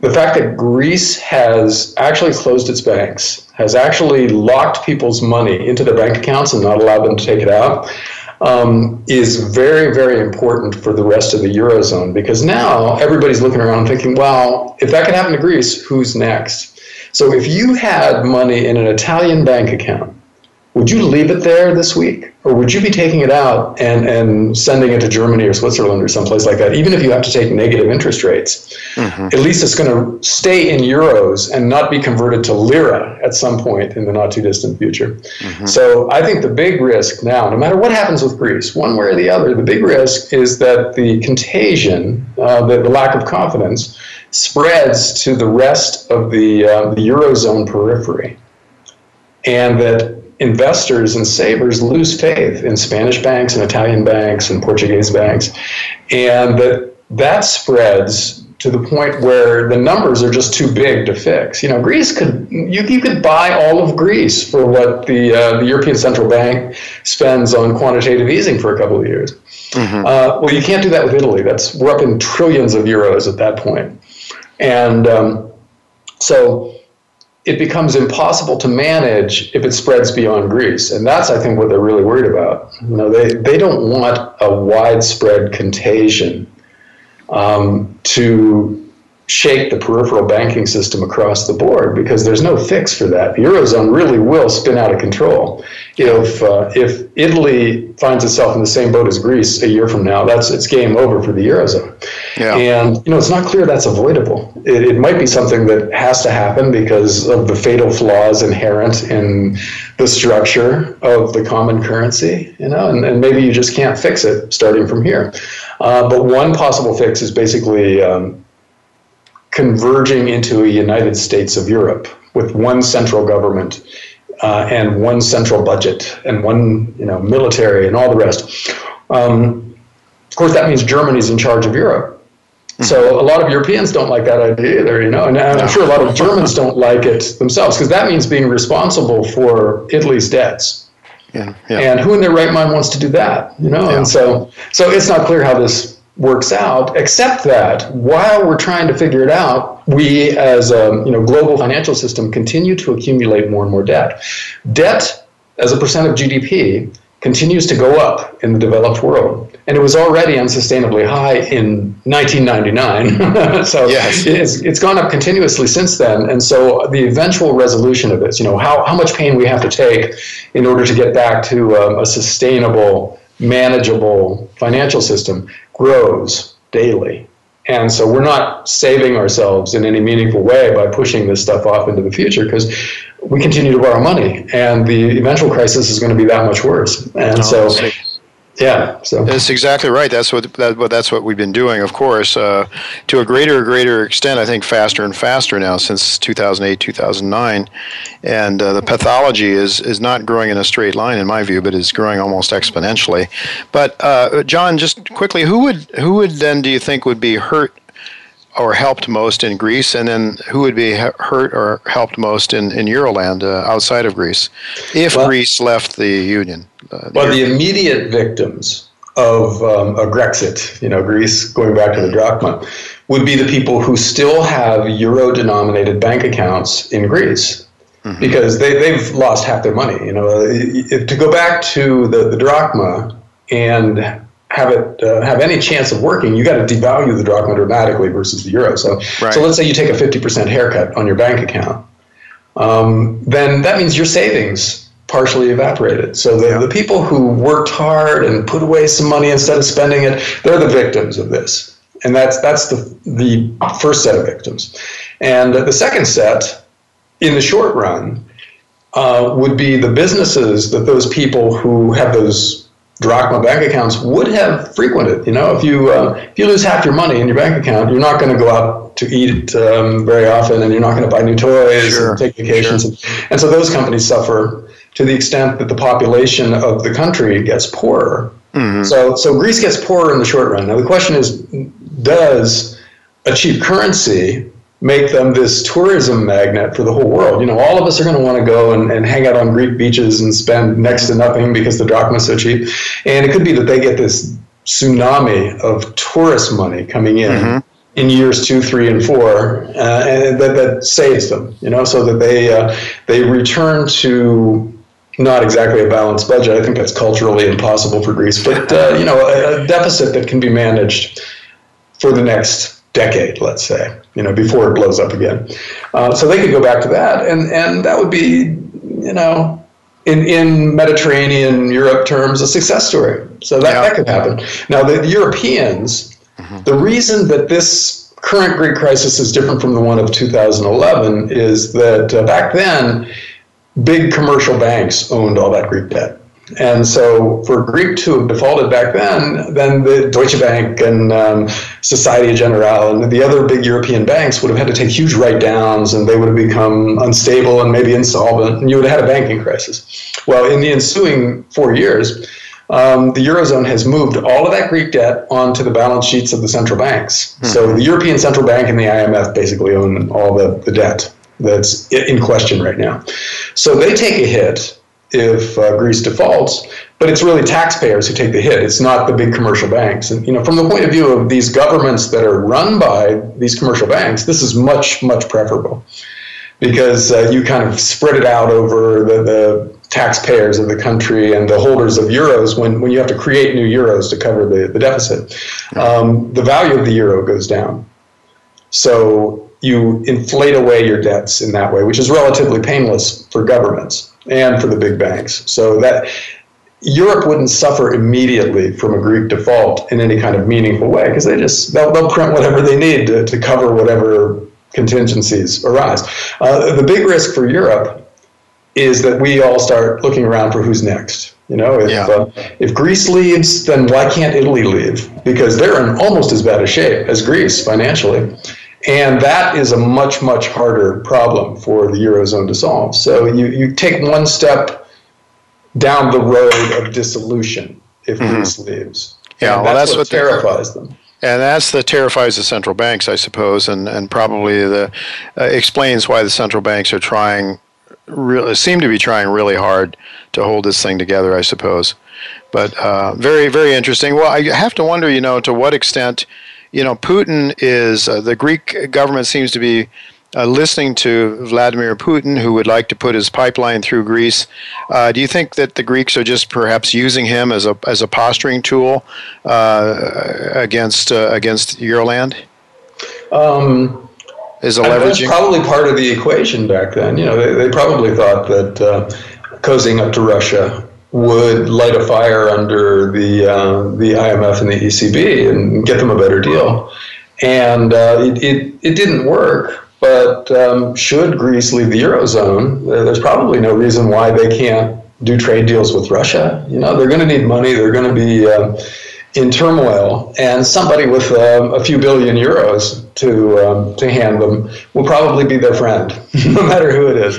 the fact that Greece has actually closed its banks, has actually locked people's money into their bank accounts and not allowed them to take it out um, is very, very important for the rest of the Eurozone because now everybody's looking around thinking, well, if that can happen to Greece, who's next? So if you had money in an Italian bank account would you leave it there this week? Or would you be taking it out and, and sending it to Germany or Switzerland or someplace like that, even if you have to take negative interest rates? Mm-hmm. At least it's going to stay in euros and not be converted to lira at some point in the not too distant future. Mm-hmm. So I think the big risk now, no matter what happens with Greece, one way or the other, the big risk is that the contagion, uh, the, the lack of confidence, spreads to the rest of the, uh, the eurozone periphery. And that investors and savers lose faith in Spanish banks and Italian banks and Portuguese banks. And that, that spreads to the point where the numbers are just too big to fix. You know, Greece could you, you could buy all of Greece for what the uh, the European Central Bank spends on quantitative easing for a couple of years. Mm-hmm. Uh, well, you can't do that with Italy. That's we're up in trillions of euros at that point, and um, so it becomes impossible to manage if it spreads beyond Greece. And that's, I think, what they're really worried about. You know, they, they don't want a widespread contagion um, to shake the peripheral banking system across the board because there's no fix for that. The eurozone really will spin out of control if uh, if Italy finds itself in the same boat as Greece a year from now. That's it's game over for the eurozone. Yeah. And you know it's not clear that's avoidable. It, it might be something that has to happen because of the fatal flaws inherent in the structure of the common currency. You know, and, and maybe you just can't fix it starting from here. Uh, but one possible fix is basically um, converging into a United States of Europe with one central government uh, and one central budget and one you know military and all the rest. Um, of course, that means Germany's in charge of Europe. So a lot of Europeans don't like that idea either, you know, and I'm sure a lot of Germans don't like it themselves because that means being responsible for Italy's debts. Yeah, yeah. And who in their right mind wants to do that, you know? Yeah. And so, so it's not clear how this works out, except that while we're trying to figure it out, we as a you know, global financial system continue to accumulate more and more debt. Debt as a percent of GDP continues to go up in the developed world. And it was already unsustainably high in 1999. *laughs* so yes. it's, it's gone up continuously since then. And so the eventual resolution of this, you know, how, how much pain we have to take in order to get back to um, a sustainable, manageable financial system grows daily. And so we're not saving ourselves in any meaningful way by pushing this stuff off into the future because we continue to borrow money and the eventual crisis is going to be that much worse. And oh, so yeah, so that's exactly right. That's what that, that's what we've been doing, of course, uh, to a greater and greater extent. I think faster and faster now since 2008, 2009, and uh, the pathology is is not growing in a straight line, in my view, but is growing almost exponentially. But uh, John, just quickly, who would who would then do you think would be hurt or helped most in Greece, and then who would be hurt or helped most in, in Euroland uh, outside of Greece if well, Greece left the Union? Uh, the well, Euro- the immediate victims of um, a Grexit, you know, Greece going back to the drachma, would be the people who still have euro denominated bank accounts in Greece. Mm-hmm. Because they, they've lost half their money. You know, if, to go back to the, the drachma and have it uh, have any chance of working, you got to devalue the drachma dramatically versus the euro. So, right. so let's say you take a 50% haircut on your bank account, um, then that means your savings partially evaporated. So the, yeah. the people who worked hard and put away some money instead of spending it, they're the victims of this. And that's that's the the first set of victims. And the second set, in the short run, uh, would be the businesses that those people who have those drachma bank accounts would have frequented. You know, if you uh, if you lose half your money in your bank account, you're not going to go out to eat um, very often, and you're not going to buy new toys sure. and take vacations. Sure. And, and so those companies suffer to the extent that the population of the country gets poorer. Mm-hmm. So so Greece gets poorer in the short run. Now the question is, does a cheap currency make them this tourism magnet for the whole world. You know, all of us are going to want to go and, and hang out on Greek beaches and spend next to nothing because the drachma is so cheap. And it could be that they get this tsunami of tourist money coming in. Mm-hmm. In years two, three, and four, uh, and that, that saves them, you know, so that they uh, they return to not exactly a balanced budget. I think that's culturally impossible for Greece, but uh, you know, a, a deficit that can be managed for the next decade, let's say, you know, before it blows up again. Uh, so they could go back to that, and and that would be, you know, in in Mediterranean Europe terms, a success story. So that, yeah. that could happen. Now the, the Europeans, mm-hmm. the reason that this current Greek crisis is different from the one of 2011 is that uh, back then, big commercial banks owned all that Greek debt. And so, for Greek to have defaulted back then, then the Deutsche Bank and um, Societe Generale and the other big European banks would have had to take huge write downs and they would have become unstable and maybe insolvent, and you would have had a banking crisis. Well, in the ensuing four years, um, the Eurozone has moved all of that Greek debt onto the balance sheets of the central banks. Mm-hmm. So, the European Central Bank and the IMF basically own all the, the debt that's in question right now. So, they take a hit if uh, Greece defaults, but it's really taxpayers who take the hit. It's not the big commercial banks. And you know, from the point of view of these governments that are run by these commercial banks, this is much much preferable because uh, you kind of spread it out over the, the, taxpayers of the country and the holders of euros when, when you have to create new euros to cover the, the deficit. Um, the value of the euro goes down. So you inflate away your debts in that way, which is relatively painless for governments and for the big banks. So that Europe wouldn't suffer immediately from a Greek default in any kind of meaningful way because they just they'll, they'll print whatever they need to, to cover whatever contingencies arise. Uh, the big risk for Europe is that we all start looking around for who's next. You know, if yeah. uh, if Greece leaves, then why can't Italy leave? Because they're in almost as bad a shape as Greece financially. And that is a much, much harder problem for the Eurozone to solve. So you, you take one step down the road of dissolution if mm-hmm. Greece leaves. Yeah, and well, that's, that's what, what terrifies them. And that's the terrifies the central banks, I suppose, and, and probably the uh, explains why the central banks are trying really seem to be trying really hard to hold this thing together, I suppose. But uh, very, very interesting. Well, I have to wonder, you know, to what extent, you know, Putin is uh, the Greek government seems to be uh, listening to Vladimir Putin, who would like to put his pipeline through Greece. Uh, do you think that the Greeks are just perhaps using him as a as a posturing tool uh, against uh, against Euroland? Um, is a leveraging? Probably part of the equation back then. You know, they, they probably thought that uh, cozying up to Russia would light a fire under the uh, the IMF and the ECB and get them a better deal. And it, it, it didn't work but um, should Greece leave the eurozone, there's probably no reason why they can't do trade deals with Russia. You know, they're going to need money. They're going to be uh, in turmoil, and somebody with um, a few billion euros to um, to hand them will probably be their friend, *laughs* no matter who it is.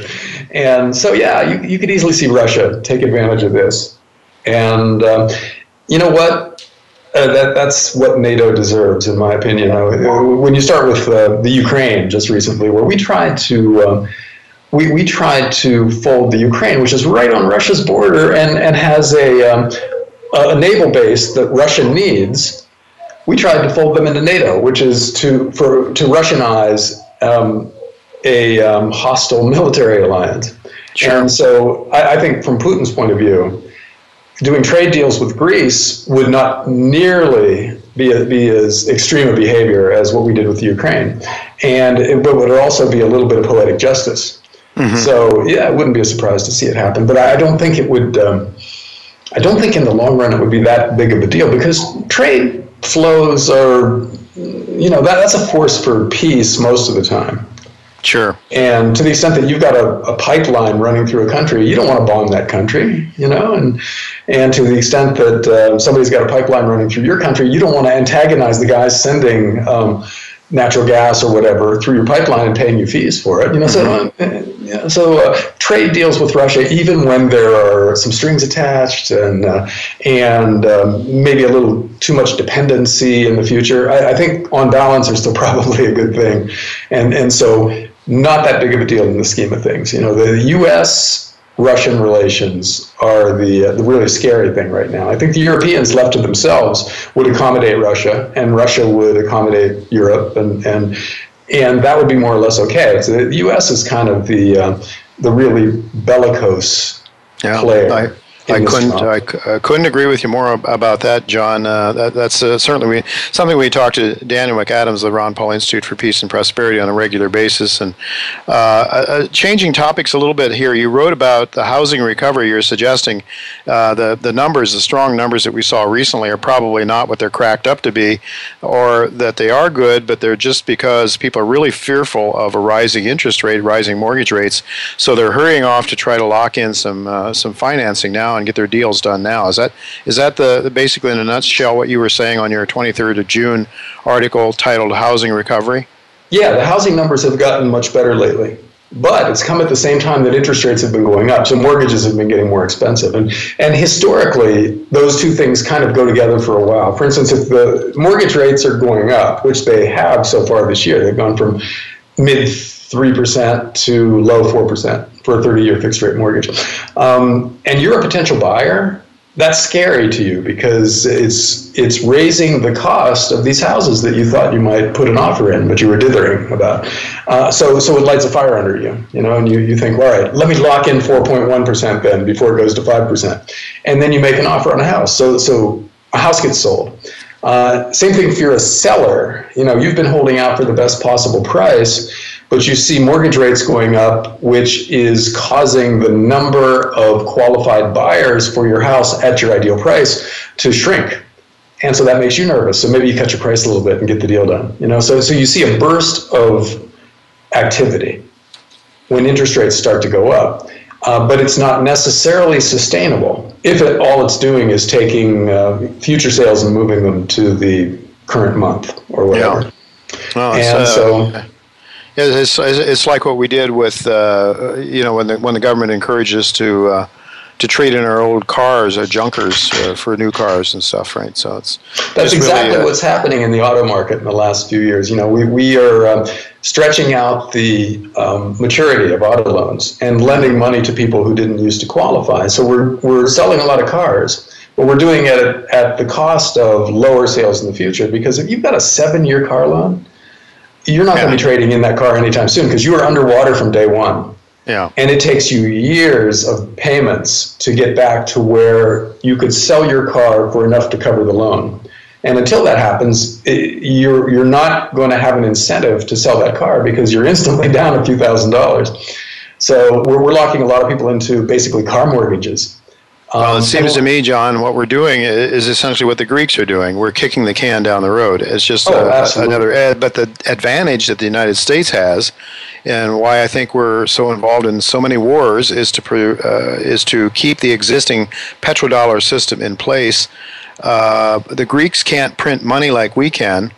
And so, yeah, you, you could easily see Russia take advantage of this. And um, you know what? Uh, that, that's what NATO deserves, in my opinion. When you start with uh, the Ukraine just recently, where we tried to um, we, we tried to fold the Ukraine, which is right on Russia's border and, and has a, um, a naval base that Russia needs. We tried to fold them into NATO, which is to for to Russianize um, a um, hostile *laughs* military alliance. Sure. And so I, I think, from Putin's point of view, doing trade deals with Greece would not nearly be, be as extreme a behavior as what we did with Ukraine, and it, but would also be a little bit of poetic justice. Mm-hmm. So yeah, it wouldn't be a surprise to see it happen, but I, I don't think it would. Um, I don't think in the long run it would be that big of a deal because trade flows are, you know, that, that's a force for peace most of the time. Sure. And to the extent that you've got a, a, pipeline running through a country, you don't want to bomb that country, you know. And and to the extent that uh, somebody's got a pipeline running through your country, you don't want to antagonize the guys sending um, natural gas or whatever through your pipeline and paying you fees for it. You know, mm-hmm. uh, yeah, so uh, trade deals with Russia, even when there are some strings attached and uh, and um, maybe a little too much dependency in the future, I, I think on balance are still *laughs* probably a good thing. And and so not that big of a deal in the scheme of things. You know, the U.S. Russian relations are the, uh, the really scary thing right now. I think the Europeans left to themselves would accommodate Russia, and Russia would accommodate Europe, and and and that would be more or less okay. So the U.S. is kind of the uh, the really bellicose yeah, player. I, I couldn't. I, I, couldn't agree with you more about that, John. Uh, that, that's uh, certainly we, something we talk to Daniel McAdams, of the Ron Paul Institute for Peace and Prosperity, on a regular basis. And uh, uh, uh, changing topics a little bit here, you wrote about the housing recovery. You're suggesting uh, the the numbers, the strong numbers that we saw recently, are probably not what they're cracked up to be, or that they are good, but they're just because people are really fearful of a rising interest rate, rising mortgage rates, so they're hurrying off to try to lock in some some financing now and get their deals done now. Is that is that the basically in a nutshell what you were saying on your 23rd of June article titled "Housing Recovery"? Yeah, the housing numbers have gotten much better lately. But it's come at the same time that interest rates have been going up, so mortgages have been getting more expensive. And, and historically, those two things kind of go together for a while. For instance, if the mortgage rates are going up, which they have so far this year, they've gone from mid 3% to low 4% for a 30 year fixed rate mortgage. Um, and you're a potential buyer, that's scary to you because it's it's raising the cost of these houses that you thought you might put an offer in, but you were dithering about. Uh, so so it lights a fire under you, you know, and you, you think, all right, let me lock in 4.1 percent then before it goes to five percent, and then you make an offer on a house. So so a house gets sold. Uh, same thing if you're a seller. You know, you've been holding out for the best possible price but you see mortgage rates going up, which is causing the number of qualified buyers for your house at your ideal price to shrink. And so that makes you nervous. So maybe you cut your price a little bit and get the deal done. You know, so so you see a burst of activity when interest rates start to go up. Uh, but it's not necessarily sustainable if it, all it's doing is taking uh, future sales and moving them to the current month or whatever. Yeah. Well, and uh, so it's, it's like what we did with, uh, you know, when the when the government encourages to uh, to trade in our old cars or junkers uh, for new cars and stuff, right? So it's that's exactly really, uh, what's happening in the auto market in the last few years. You know, we we are um, stretching out the um, maturity of auto loans and lending money to people who didn't used to qualify. So we're we're selling a lot of cars. But we're doing it at, at the cost of lower sales in the future because if you've got a seven year car loan, you're not yeah. going to be trading in that car anytime soon because you are underwater from day one. Yeah. And it takes you years of payments to get back to where you could sell your car for enough to cover the loan. And until that happens, it, you're you're not going to have an incentive to sell that car because you're instantly *laughs* down a few thousand dollars. So we're, we're locking a lot of people into basically car mortgages well, it um, seems to me, John, what we're doing is essentially what the Greeks are doing. We're kicking the can down the road. It's just oh, a, another ed. But the advantage that the United States has, and why I think we're so involved in so many wars, is to uh, is to keep the existing petrodollar system in place. Uh, the Greeks can't print money like we can.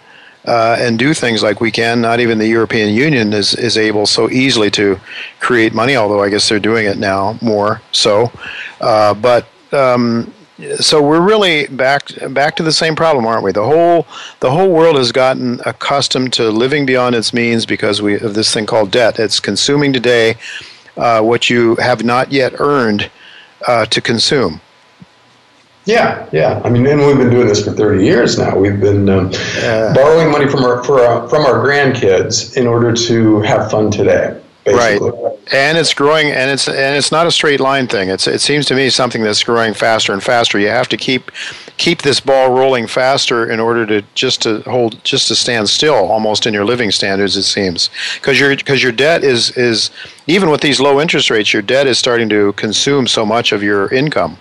Uh, and do things like we can. Not even the European Union is, is able so easily to create money, although I guess they're doing it now more so. Uh, but um, so we're really back back to the same problem, aren't we? The whole the whole world has gotten accustomed to living beyond its means because we of this thing called debt. It's consuming today uh, what you have not yet earned uh, to consume. Yeah, yeah. I mean, and we've been doing this for 30 years now. We've been um, uh, borrowing money from our, our, from our grandkids in order to have fun today. Basically. Right, and it's growing, and it's and it's not a straight line thing. It's it seems to me something that's growing faster and faster. You have to keep keep this ball rolling faster in order to just to hold just to stand still almost in your living standards. It seems because your because your debt is is even with these low interest rates, your debt is starting to consume so much of your income.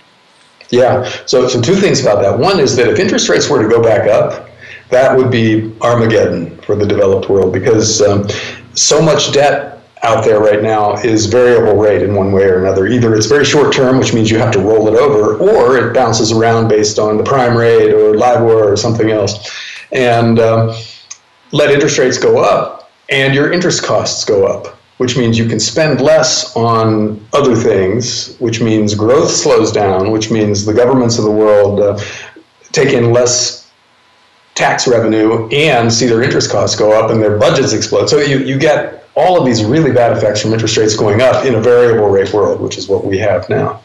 Yeah. So so two things about that. One is that if interest rates were to go back up, that would be Armageddon for the developed world because um, so much debt out there right now is variable rate in one way or another. Either it's very short term, which means you have to roll it over, or it bounces around based on the prime rate or LIBOR or something else. And um, let interest rates go up, and your interest costs go up, which means you can spend less on other things, which means growth slows down, which means the governments of the world uh, take in less tax revenue and see their interest costs go up and their budgets explode. So you, you get all of these really bad effects from interest rates going up in a variable rate world, which is what we have now.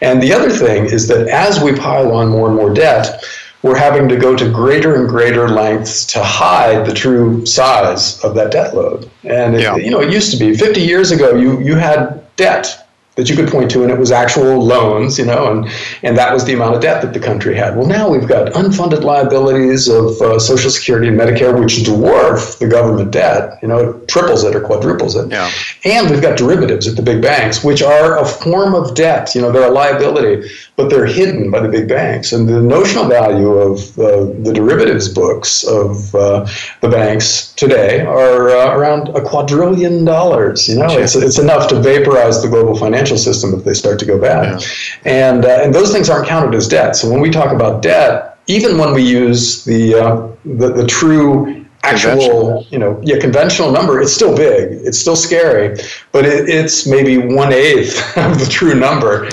And the other thing is that as we pile on more and more debt, we're having to go to greater and greater lengths to hide the true size of that debt load. And it, yeah. you know, it used to be 50 years ago, you you had debt that you could point to, and it was actual loans, you know, and, and that was the amount of debt that the country had. Well, now we've got unfunded liabilities of uh, Social Security and Medicare, which dwarf the government debt, you know, it triples it or quadruples it. Yeah. And we've got derivatives at the big banks, which are a form of debt, you know, they're a liability, but they're hidden by the big banks. And the notional value of uh, the derivatives books of uh, the banks today are uh, around a quadrillion dollars, you know, it's, it's enough to vaporize the global financial financial system if they start to go bad. Yeah. And, uh, and those things aren't counted as debt. So when we talk about debt, even when we use the, uh, the, the true actual, you know, yeah, conventional number, it's still big. It's still scary, but it, it's maybe one eighth *laughs* of the true number,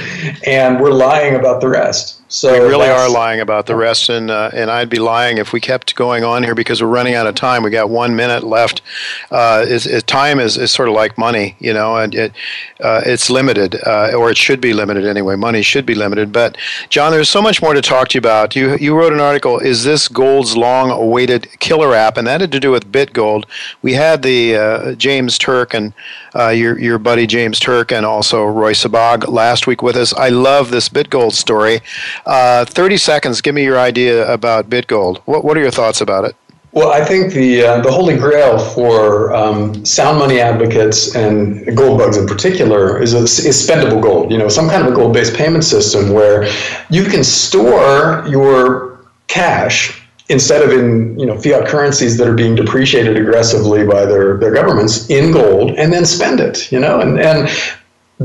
and we're lying about the rest. So we really are lying about the rest, and uh, and I'd be lying if we kept going on here because we're running out of time. We got one minute left. Uh, is, is, time is, is sort of like money, you know, and it uh, it's limited, uh, or it should be limited anyway. Money should be limited. But John, there's so much more to talk to you about. You you wrote an article. Is this Gold's long-awaited killer app? And that had to do with BitGold. We had the uh, James Turk and uh, your your buddy James Turk and also Roy Sebag last week with us. I love this BitGold story. Uh, 30 seconds, give me your idea about BitGold. What, what are your thoughts about it? Well, I think the uh, the holy grail for um, sound money advocates and gold bugs in particular is, a, is spendable gold. You know, some kind of a gold based payment system where you can store your cash instead of in you know fiat currencies that are being depreciated aggressively by their, their governments in gold and then spend it. You know, and and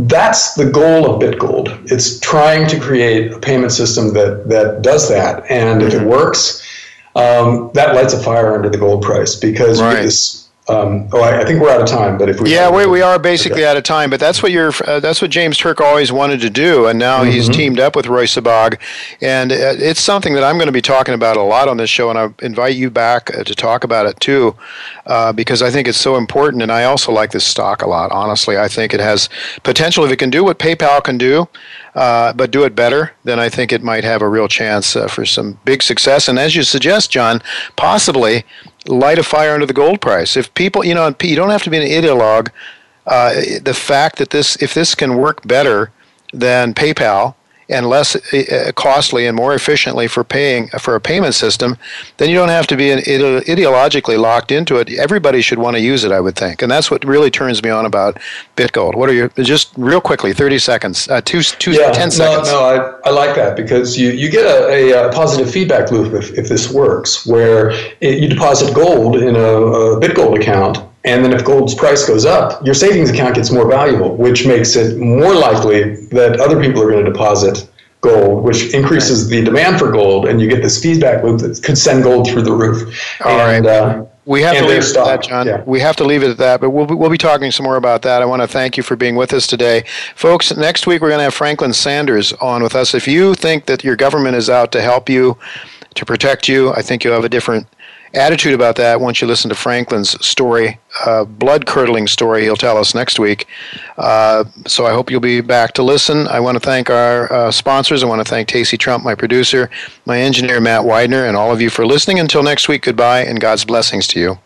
that's the goal of BitGold. It's trying to create a payment system that that does that, and mm-hmm. if it mm-hmm. works, um, that lights a fire under the gold price because right. this Um, oh, I, I, think we're out of time. But if we yeah, we, we are basically okay. out of time. But that's what you're. Uh, that's what James Turk always wanted to do, and now mm-hmm. he's teamed up with Roy Sebag, and uh, it's something that I'm going to be talking about a lot on this show, and I invite you back uh, to talk about it too, uh, because I think it's so important, and I also like this stock a lot. Honestly, I think it has potential if it can do what PayPal can do. Uh, but do it better, then I think it might have a real chance uh, for some big success. And as you suggest, John, possibly light a fire under the gold price. If people, you know, you don't have to be an ideologue. Uh, the fact that this, if this can work better than PayPal, and less uh, costly and more efficiently for paying for a payment system, then you don't have to be ideologically locked into it. Everybody should want to use it, I would think, and that's what really turns me on about BitGold. What are your just real quickly, thirty seconds, uh, two, two, yeah, 10 no, seconds? No, I, I like that because you, you get a, a, positive feedback loop if, if this works, where it, you deposit gold in a, a BitGold account and then if gold's price goes up, your savings account gets more valuable, which makes it more likely that other people are going to deposit gold, which increases the demand for gold, and you get this feedback loop that could send gold through the roof. All and, right. Uh, we have to leave it at that, John. Yeah. We have to leave it at that, but we'll be, we'll be talking some more about that. I want to thank you for being with us today. Folks, next week we're going to have Franklin Sanders on with us. If you think that your government is out to help you, to protect you, I think you'll have a different attitude about that once you listen to Franklin's story, uh, blood curdling story he'll tell us next week. Uh, so I hope you'll be back to listen. I want to thank our uh, sponsors. I want to thank Tacey Trump, my producer, my engineer, Matt Widener, and all of you for listening. Until next week, goodbye and God's blessings to you.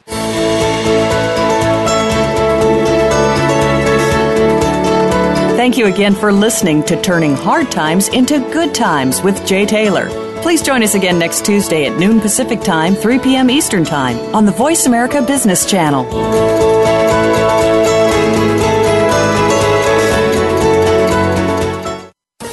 Thank you again for listening to Turning Hard Times into Good Times with Jay Taylor. Please join us again next Tuesday at noon Pacific Time, 3 p.m. Eastern Time on the Voice America Business Channel.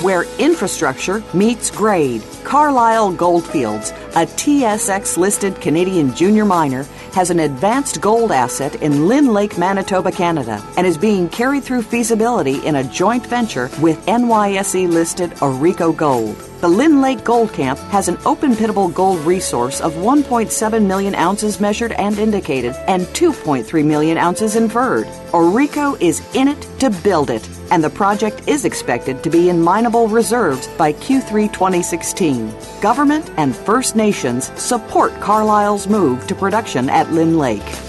Where infrastructure meets grade. Carlisle Goldfields, a TSX listed Canadian junior miner, has an advanced gold asset in Lynn Lake, Manitoba, Canada, and is being carried through feasibility in a joint venture with NYSE listed AuRico Gold. The Lynn Lake Gold Camp has an open pitable gold resource of 1.7 million ounces measured and indicated and 2.3 million ounces inferred. AuRico is in it to build it, and the project is expected to be in mineable reserves by Q3 2016. Government and First Nations support Carlisle's move to production at Lynn Lake.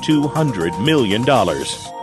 $200 million.